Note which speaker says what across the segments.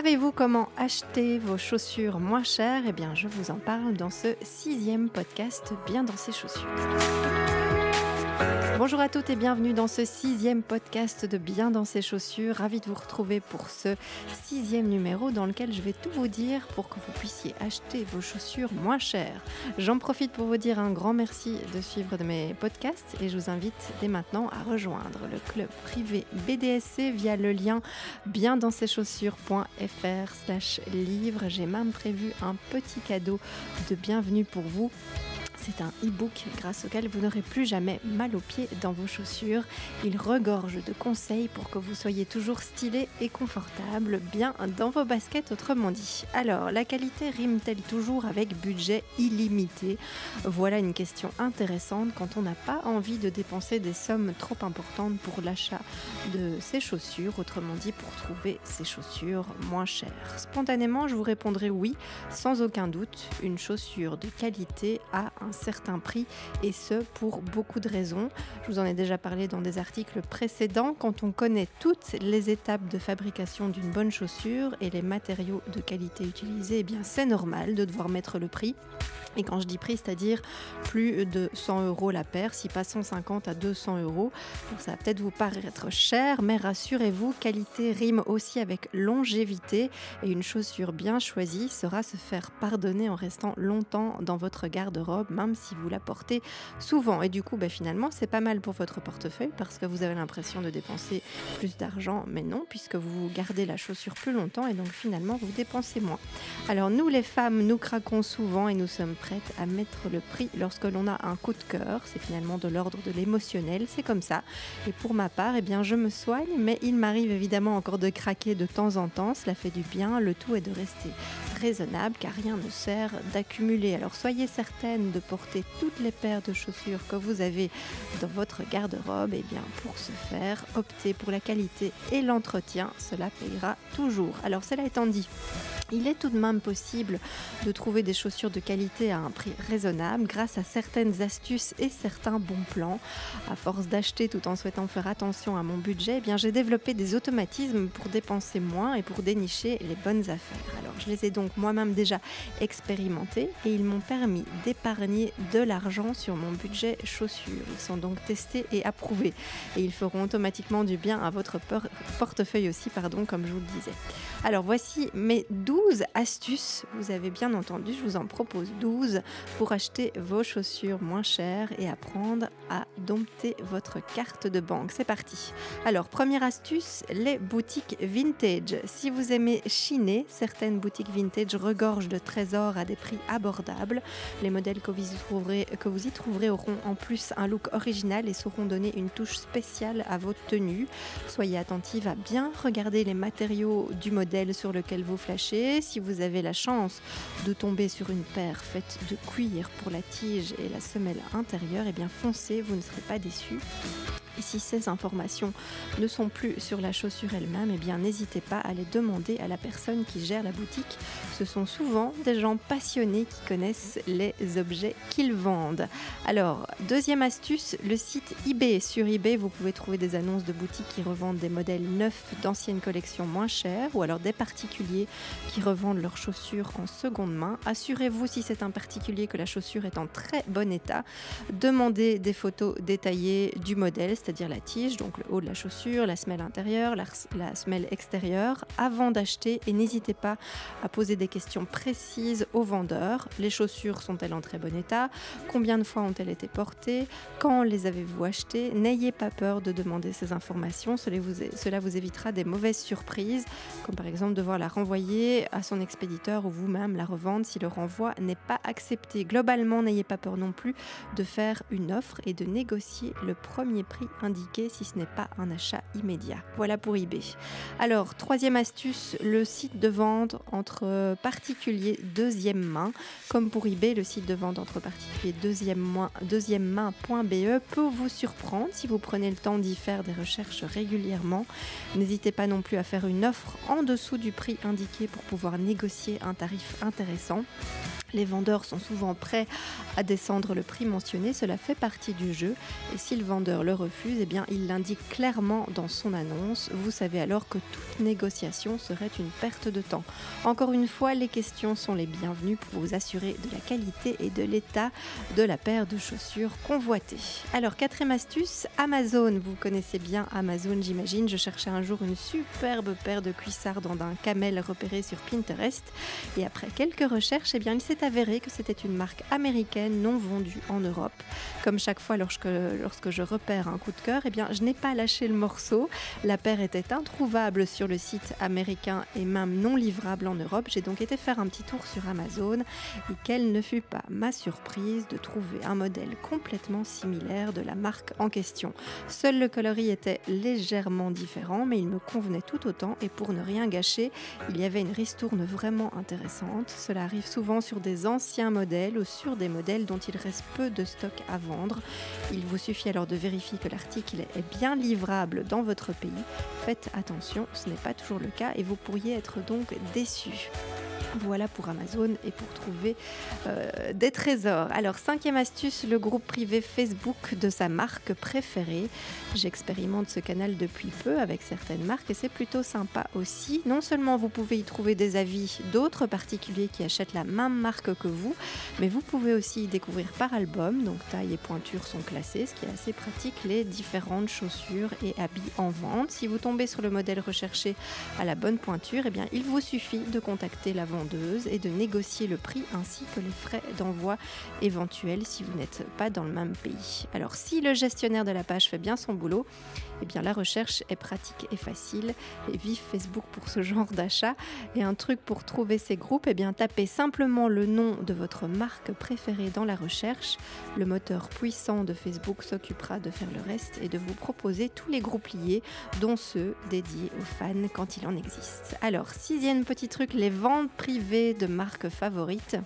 Speaker 1: Savez-vous comment acheter vos chaussures moins chères? Eh bien, je vous en parle dans ce sixième podcast Bien dans ses chaussures. Bonjour à toutes et bienvenue dans ce sixième podcast de Bien dans ses chaussures. Ravi de vous retrouver pour ce sixième numéro dans lequel je vais tout vous dire pour que vous puissiez acheter vos chaussures moins chères. J'en profite pour vous dire un grand merci de suivre de mes podcasts et je vous invite dès maintenant à rejoindre le club privé BDSC via le lien bien dans ses chaussures.fr slash livre. J'ai même prévu un petit cadeau de bienvenue pour vous c'est un e-book grâce auquel vous n'aurez plus jamais mal aux pieds dans vos chaussures. Il regorge de conseils pour que vous soyez toujours stylé et confortable, bien dans vos baskets autrement dit. Alors, la qualité rime-t-elle toujours avec budget illimité? Voilà une question intéressante quand on n'a pas envie de dépenser des sommes trop importantes pour l'achat de ses chaussures, autrement dit pour trouver ses chaussures moins chères. Spontanément, je vous répondrai oui, sans aucun doute, une chaussure de qualité a un certain prix et ce pour beaucoup de raisons. Je vous en ai déjà parlé dans des articles précédents. Quand on connaît toutes les étapes de fabrication d'une bonne chaussure et les matériaux de qualité utilisés, eh bien c'est normal de devoir mettre le prix. Et quand je dis prix, c'est-à-dire plus de 100 euros la paire, si pas 150 à 200 euros. ça va peut-être vous paraître cher, mais rassurez-vous, qualité rime aussi avec longévité et une chaussure bien choisie sera se faire pardonner en restant longtemps dans votre garde-robe, si vous la portez souvent. Et du coup, bah, finalement, c'est pas mal pour votre portefeuille parce que vous avez l'impression de dépenser plus d'argent, mais non, puisque vous gardez la chaussure plus longtemps et donc finalement vous dépensez moins. Alors nous, les femmes, nous craquons souvent et nous sommes prêtes à mettre le prix lorsque l'on a un coup de cœur. C'est finalement de l'ordre de l'émotionnel, c'est comme ça. Et pour ma part, eh bien, je me soigne, mais il m'arrive évidemment encore de craquer de temps en temps. Cela fait du bien. Le tout est de rester raisonnable car rien ne sert d'accumuler. Alors soyez certaine de porter toutes les paires de chaussures que vous avez dans votre garde-robe. Et bien pour ce faire, optez pour la qualité et l'entretien. Cela payera toujours. Alors cela étant dit, il est tout de même possible de trouver des chaussures de qualité à un prix raisonnable grâce à certaines astuces et certains bons plans. À force d'acheter tout en souhaitant faire attention à mon budget, eh bien j'ai développé des automatismes pour dépenser moins et pour dénicher les bonnes affaires. Alors je les ai donc moi-même déjà expérimentés et ils m'ont permis d'épargner de l'argent sur mon budget chaussures. Ils sont donc testés et approuvés et ils feront automatiquement du bien à votre portefeuille aussi, pardon, comme je vous le disais. Alors voici mes 12 astuces, vous avez bien entendu, je vous en propose 12 pour acheter vos chaussures moins chères et apprendre à dompter votre carte de banque. C'est parti. Alors première astuce, les boutiques vintage. Si vous aimez chiner, certaines boutiques vintage regorgent de trésors à des prix abordables. Les modèles que vous y trouverez, auront en plus un look original et sauront donner une touche spéciale à vos tenues. Soyez attentive à bien regarder les matériaux du modèle sur lequel vous flashez. Si vous avez la chance de tomber sur une paire faite de cuir pour la tige et la semelle intérieure, et eh bien foncez, vous ne serez pas déçu. Si ces informations ne sont plus sur la chaussure elle-même, eh bien n'hésitez pas à les demander à la personne qui gère la boutique. Ce sont souvent des gens passionnés qui connaissent les objets qu'ils vendent. Alors, deuxième astuce, le site eBay. Sur eBay, vous pouvez trouver des annonces de boutiques qui revendent des modèles neufs d'anciennes collections moins chères ou alors des particuliers qui revendent leurs chaussures en seconde main. Assurez-vous si c'est un particulier que la chaussure est en très bon état. Demandez des photos détaillées du modèle, c'est-à-dire la tige, donc le haut de la chaussure, la semelle intérieure, la, semelle extérieure, avant d'acheter et n'hésitez pas à poser des questions précises au vendeur. Les chaussures sont-elles en très bon état? Combien de fois ont-elles été portées? Quand les avez-vous achetées? N'ayez pas peur de demander ces informations, cela vous, cela vous évitera des mauvaises surprises, comme par exemple devoir la renvoyer à son expéditeur ou vous-même la revendre si le renvoi n'est pas accepté. Globalement, n'ayez pas peur non plus de faire une offre et de négocier le premier prix indiqué si ce n'est pas un achat immédiat. Voilà pour eBay. Alors, troisième astuce, le site de vente entre particuliers deuxième main. Comme pour eBay, le site de vente entre particuliers deuxième, deuxième main.be peut vous surprendre si vous prenez le temps d'y faire des recherches régulièrement. N'hésitez pas non plus à faire une offre en dessous du prix indiqué pour pouvoir négocier un tarif intéressant. Les vendeurs sont souvent prêts à descendre le prix mentionné, cela fait partie du jeu et si le vendeur le refuse, eh bien, il l'indique clairement dans son annonce. Vous savez alors que toute négociation serait une perte de temps. Encore une fois, les questions sont les bienvenues pour vous assurer de la qualité et de l'état de la paire de chaussures convoitée. Alors, quatrième astuce, Amazon. Vous connaissez bien Amazon, j'imagine. Je cherchais un jour une superbe paire de cuissards dans un camel repéré sur Pinterest. Et après quelques recherches, eh bien, il s'est avéré que c'était une marque américaine non vendue en Europe. Comme chaque fois lorsque, lorsque je repère un coup de cœur, eh bien, je n'ai pas lâché le morceau. La paire était introuvable sur le site américain et même non livrable en Europe. J'ai donc été faire un petit tour sur Amazon et quelle ne fut pas ma surprise de trouver un modèle complètement similaire de la marque en question. Seul le coloris était légèrement différent, mais il me convenait tout autant et pour ne rien gâcher, il y avait une ristourne vraiment intéressante. Cela arrive souvent sur des anciens modèles ou sur des modèles dont il reste peu de stock à vendre. Il vous suffit alors de vérifier que est bien livrable dans votre pays. Faites attention, ce n'est pas toujours le cas et vous pourriez être donc déçu. Voilà pour Amazon et pour trouver euh, des trésors. Alors, cinquième astuce, le groupe privé Facebook de sa marque préférée. J'expérimente ce canal depuis peu avec certaines marques et c'est plutôt sympa aussi. Non seulement vous pouvez y trouver des avis d'autres particuliers qui achètent la même marque que vous, mais vous pouvez aussi y découvrir par album. Donc, taille et pointure sont classées, ce qui est assez pratique, les différentes chaussures et habits en vente. Si vous tombez sur le modèle recherché à la bonne pointure, eh il vous suffit de contacter la vente et de négocier le prix ainsi que les frais d'envoi éventuels si vous n'êtes pas dans le même pays. Alors si le gestionnaire de la page fait bien son boulot, eh bien la recherche est pratique et facile et vive Facebook pour ce genre d'achat. Et un truc pour trouver ces groupes, eh bien tapez simplement le nom de votre marque préférée dans la recherche. Le moteur puissant de Facebook s'occupera de faire le reste et de vous proposer tous les groupes liés, dont ceux dédiés aux fans quand il en existe. Alors sixième petit truc, les ventes privées de marques favorites.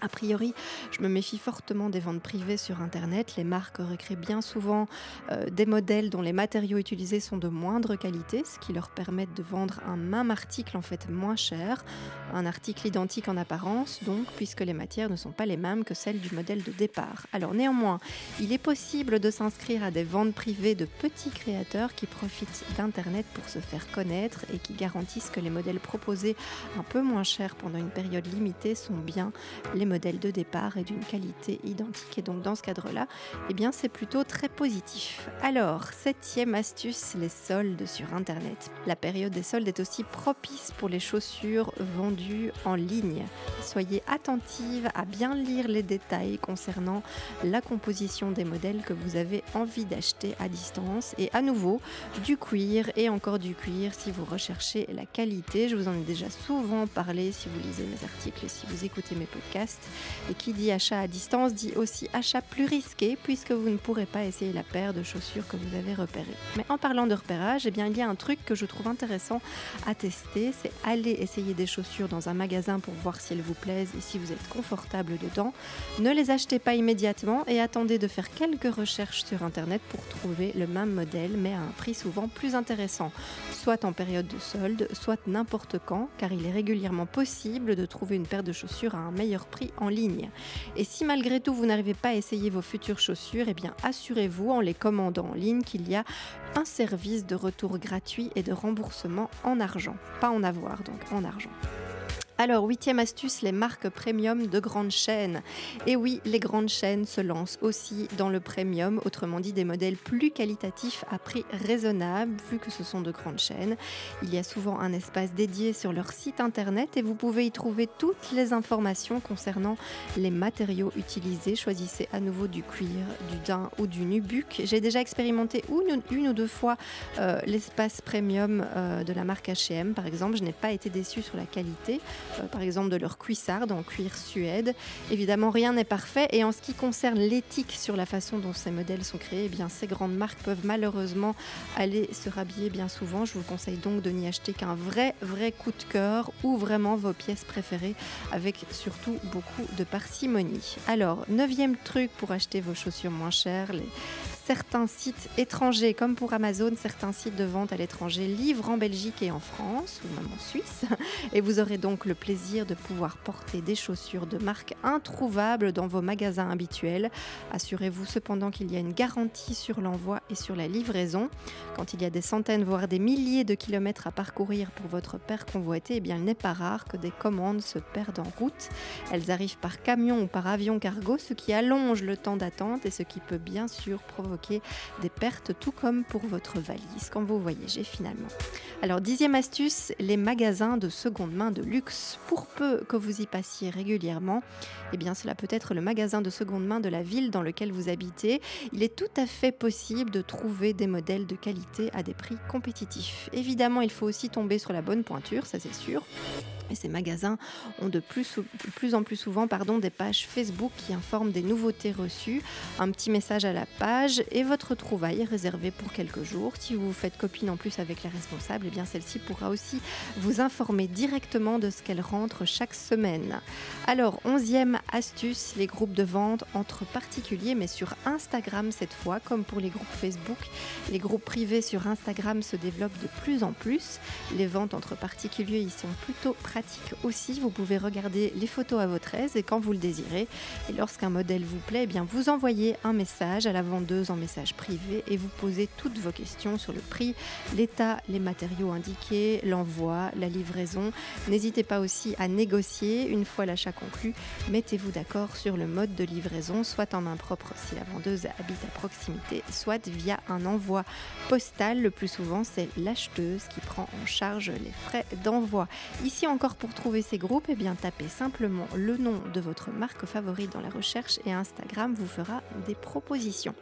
Speaker 1: A priori, je me méfie fortement des ventes privées sur Internet. Les marques recréent bien souvent euh, des modèles dont les matériaux utilisés sont de moindre qualité, ce qui leur permet de vendre un même article en fait moins cher, un article identique en apparence, donc puisque les matières ne sont pas les mêmes que celles du modèle de départ. Alors néanmoins, il est possible de s'inscrire à des ventes privées de petits créateurs qui profitent d'Internet pour se faire connaître et qui garantissent que les modèles proposés un peu moins chers pendant une période limitée sont bien les modèles de départ et d'une qualité identique. Et donc dans ce cadre-là, eh bien c'est plutôt très positif. Alors, septième astuce, les soldes sur Internet. La période des soldes est aussi propice pour les chaussures vendues en ligne. Soyez attentive à bien lire les détails concernant la composition des modèles que vous avez envie d'acheter à distance. Et à nouveau, du cuir et encore du cuir si vous recherchez la qualité. Je vous en ai déjà souvent parlé si vous lisez mes articles et si vous écoutez mes podcasts. Et qui dit achat à distance dit aussi achat plus risqué puisque vous ne pourrez pas essayer la paire de chaussures que vous avez repérée. Mais en parlant de repérage, eh bien, il y a un truc que je trouve intéressant à tester, c'est aller essayer des chaussures dans un magasin pour voir si elles vous plaisent et si vous êtes confortable dedans. Ne les achetez pas immédiatement et attendez de faire quelques recherches sur Internet pour trouver le même modèle mais à un prix souvent plus intéressant, soit en période de solde, soit n'importe quand, car il est régulièrement possible de trouver une paire de chaussures à un meilleur prix en ligne. Et si malgré tout vous n'arrivez pas à essayer vos futures chaussures, eh bien assurez-vous en les commandant en ligne qu'il y a un service de retour gratuit et de remboursement en argent. Pas en avoir donc, en argent. Alors, huitième astuce, les marques premium de grandes chaînes. Et oui, les grandes chaînes se lancent aussi dans le premium, autrement dit des modèles plus qualitatifs à prix raisonnable, vu que ce sont de grandes chaînes. Il y a souvent un espace dédié sur leur site internet et vous pouvez y trouver toutes les informations concernant les matériaux utilisés. Choisissez à nouveau du cuir, du daim ou du nubuck. J'ai déjà expérimenté une, ou deux fois euh, l'espace premium euh, de la marque H&M, par exemple. Je n'ai pas été déçue sur la qualité. Euh, par exemple de leur cuissarde en cuir suède. Évidemment, rien n'est parfait et en ce qui concerne l'éthique sur la façon dont ces modèles sont créés, eh bien, ces grandes marques peuvent malheureusement aller se rhabiller bien souvent. Je vous conseille donc de n'y acheter qu'un vrai, vrai coup de cœur ou vraiment vos pièces préférées avec surtout beaucoup de parcimonie. Alors, neuvième truc pour acheter vos chaussures moins chères, les certains sites étrangers, comme pour Amazon, certains sites de vente à l'étranger livrent en Belgique et en France, ou même en Suisse. Et vous aurez donc le plaisir de pouvoir porter des chaussures de marque introuvables dans vos magasins habituels. Assurez-vous cependant qu'il y a une garantie sur l'envoi et sur la livraison. Quand il y a des centaines, voire des milliers de kilomètres à parcourir pour votre paire convoitée, eh bien, il n'est pas rare que des commandes se perdent en route. Elles arrivent par camion ou par avion cargo, ce qui allonge le temps d'attente et ce qui peut bien sûr provoquer des pertes, tout comme pour votre valise quand vous voyagez finalement. Alors, dixième astuce, les magasins de seconde main de luxe. Pour peu que vous y passiez régulièrement, eh bien, cela peut être le magasin de seconde main de la ville dans lequel vous habitez. Il est tout à fait possible de trouver des modèles de qualité à des prix compétitifs. Évidemment, il faut aussi tomber sur la bonne pointure, ça c'est sûr. Et ces magasins ont de plus, plus en plus souvent pardon, des pages Facebook qui informent des nouveautés reçues, un petit message à la page et votre trouvaille est réservée pour quelques jours. Si vous faites copine en plus avec la responsable, eh bien celle-ci pourra aussi vous informer directement de ce qu'elle rentre chaque semaine. Alors, onzième astuce, les groupes de vente entre particuliers, mais sur Instagram cette fois, comme pour les groupes Facebook. Les groupes privés sur Instagram se développent de plus en plus. Les ventes entre particuliers y sont plutôt pratiques aussi. Vous pouvez regarder les photos à votre aise et quand vous le désirez. Et lorsqu'un modèle vous plaît, eh bien vous envoyez un message à la vendeuse en message privé et vous posez toutes vos questions sur le prix, l'état, les matériaux indiqués, l'envoi, la livraison. N'hésitez pas aussi à négocier une fois l'achat conclu. Mettez-vous d'accord sur le mode de livraison, soit en main propre si la vendeuse habite à proximité, soit via un envoi postal. Le plus souvent, c'est l'acheteuse qui prend en charge les frais d'envoi. Ici encore pour trouver ces groupes, eh bien tapez simplement le nom de votre marque favorite dans la recherche et Instagram vous fera des propositions.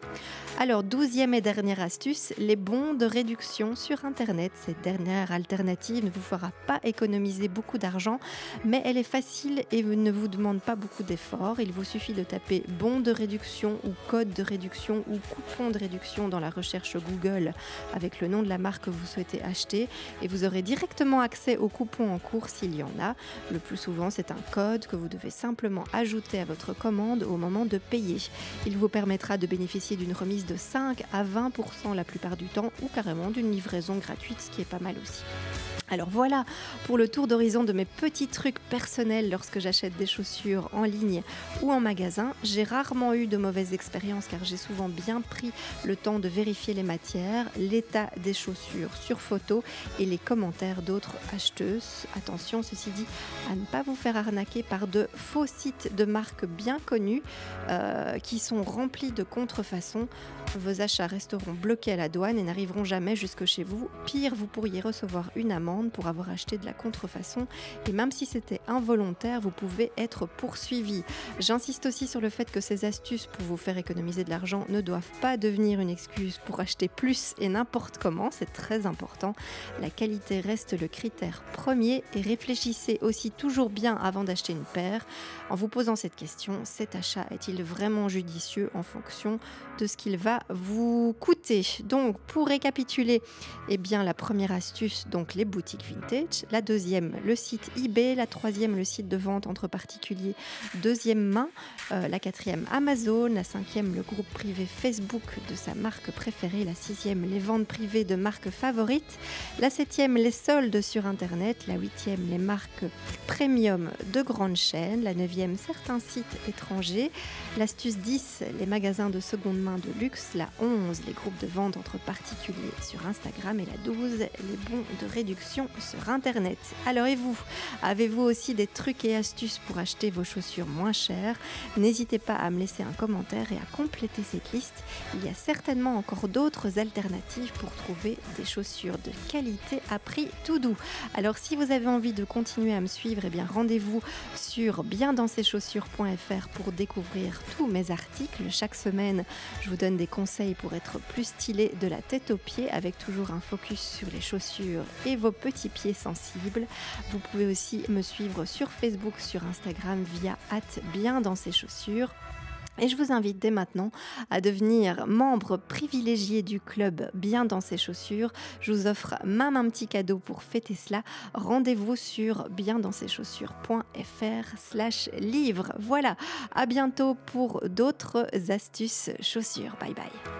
Speaker 1: Alors, douzième et dernière astuce, les bons de réduction sur Internet. Cette dernière alternative ne vous fera pas économiser beaucoup d'argent, mais elle est facile et ne vous demande pas beaucoup d'efforts. Il vous suffit de taper bon de réduction ou code de réduction ou coupon de réduction dans la recherche Google avec le nom de la marque que vous souhaitez acheter et vous aurez directement accès au coupon en cours s'il y en a. Le plus souvent, c'est un code que vous devez simplement ajouter à votre commande au moment de payer. Il vous permettra de bénéficier d'une remise de 5 à 20% la plupart du temps ou carrément d'une livraison gratuite, ce qui est pas mal aussi. Alors voilà pour le tour d'horizon de mes petits trucs personnels lorsque j'achète des chaussures en ligne ou en magasin. J'ai rarement eu de mauvaises expériences car j'ai souvent bien pris le temps de vérifier les matières, l'état des chaussures sur photo et les commentaires d'autres acheteuses. Attention, ceci dit, à ne pas vous faire arnaquer par de faux sites de marques bien connues euh, qui sont remplis de contrefaçons. Vos achats resteront bloqués à la douane et n'arriveront jamais jusque chez vous. Pire, vous pourriez recevoir une amende pour avoir acheté de la contrefaçon et même si c'était involontaire, vous pouvez être poursuivi. J'insiste aussi sur le fait que ces astuces pour vous faire économiser de l'argent ne doivent pas devenir une excuse pour acheter plus et n'importe comment, c'est très important. La qualité reste le critère premier et réfléchissez aussi toujours bien avant d'acheter une paire en vous posant cette question, cet achat est-il vraiment judicieux en fonction de ce qu'il va vous coûter? Donc pour récapituler, eh bien la première astuce donc les boutiques vintage. La deuxième, le site eBay. La troisième, le site de vente entre particuliers deuxième main. Euh, la quatrième, Amazon. La cinquième, le groupe privé Facebook de sa marque préférée. La sixième, les ventes privées de marques favorites. La septième, les soldes sur Internet. La huitième, les marques premium de grandes chaînes. La neuvième, certains sites étrangers. L'astuce 10, les magasins de seconde main de luxe. La 11, les groupes de vente entre particuliers sur Instagram. Et la 12, les bons de réduction sur Internet. Alors et vous? Avez-vous aussi des trucs et astuces pour acheter vos chaussures moins chères? N'hésitez pas à me laisser un commentaire et à compléter cette liste. Il y a certainement encore d'autres alternatives pour trouver des chaussures de qualité à prix tout doux. Alors si vous avez envie de continuer à me suivre, eh bien rendez-vous sur biendanseschaussures.fr pour découvrir tous mes articles. Chaque semaine, je vous donne des conseils pour être plus stylé de la tête aux pieds avec toujours un focus sur les chaussures et vos petits pieds sensibles. Vous pouvez aussi me suivre sur Facebook, sur Instagram via bien dans ses chaussures. Et je vous invite dès maintenant à devenir membre privilégié du club Bien dans ses chaussures. Je vous offre même un petit cadeau pour fêter cela. Rendez-vous sur biendansceschaussures.fr slash livre. Voilà, à bientôt pour d'autres astuces chaussures. Bye bye.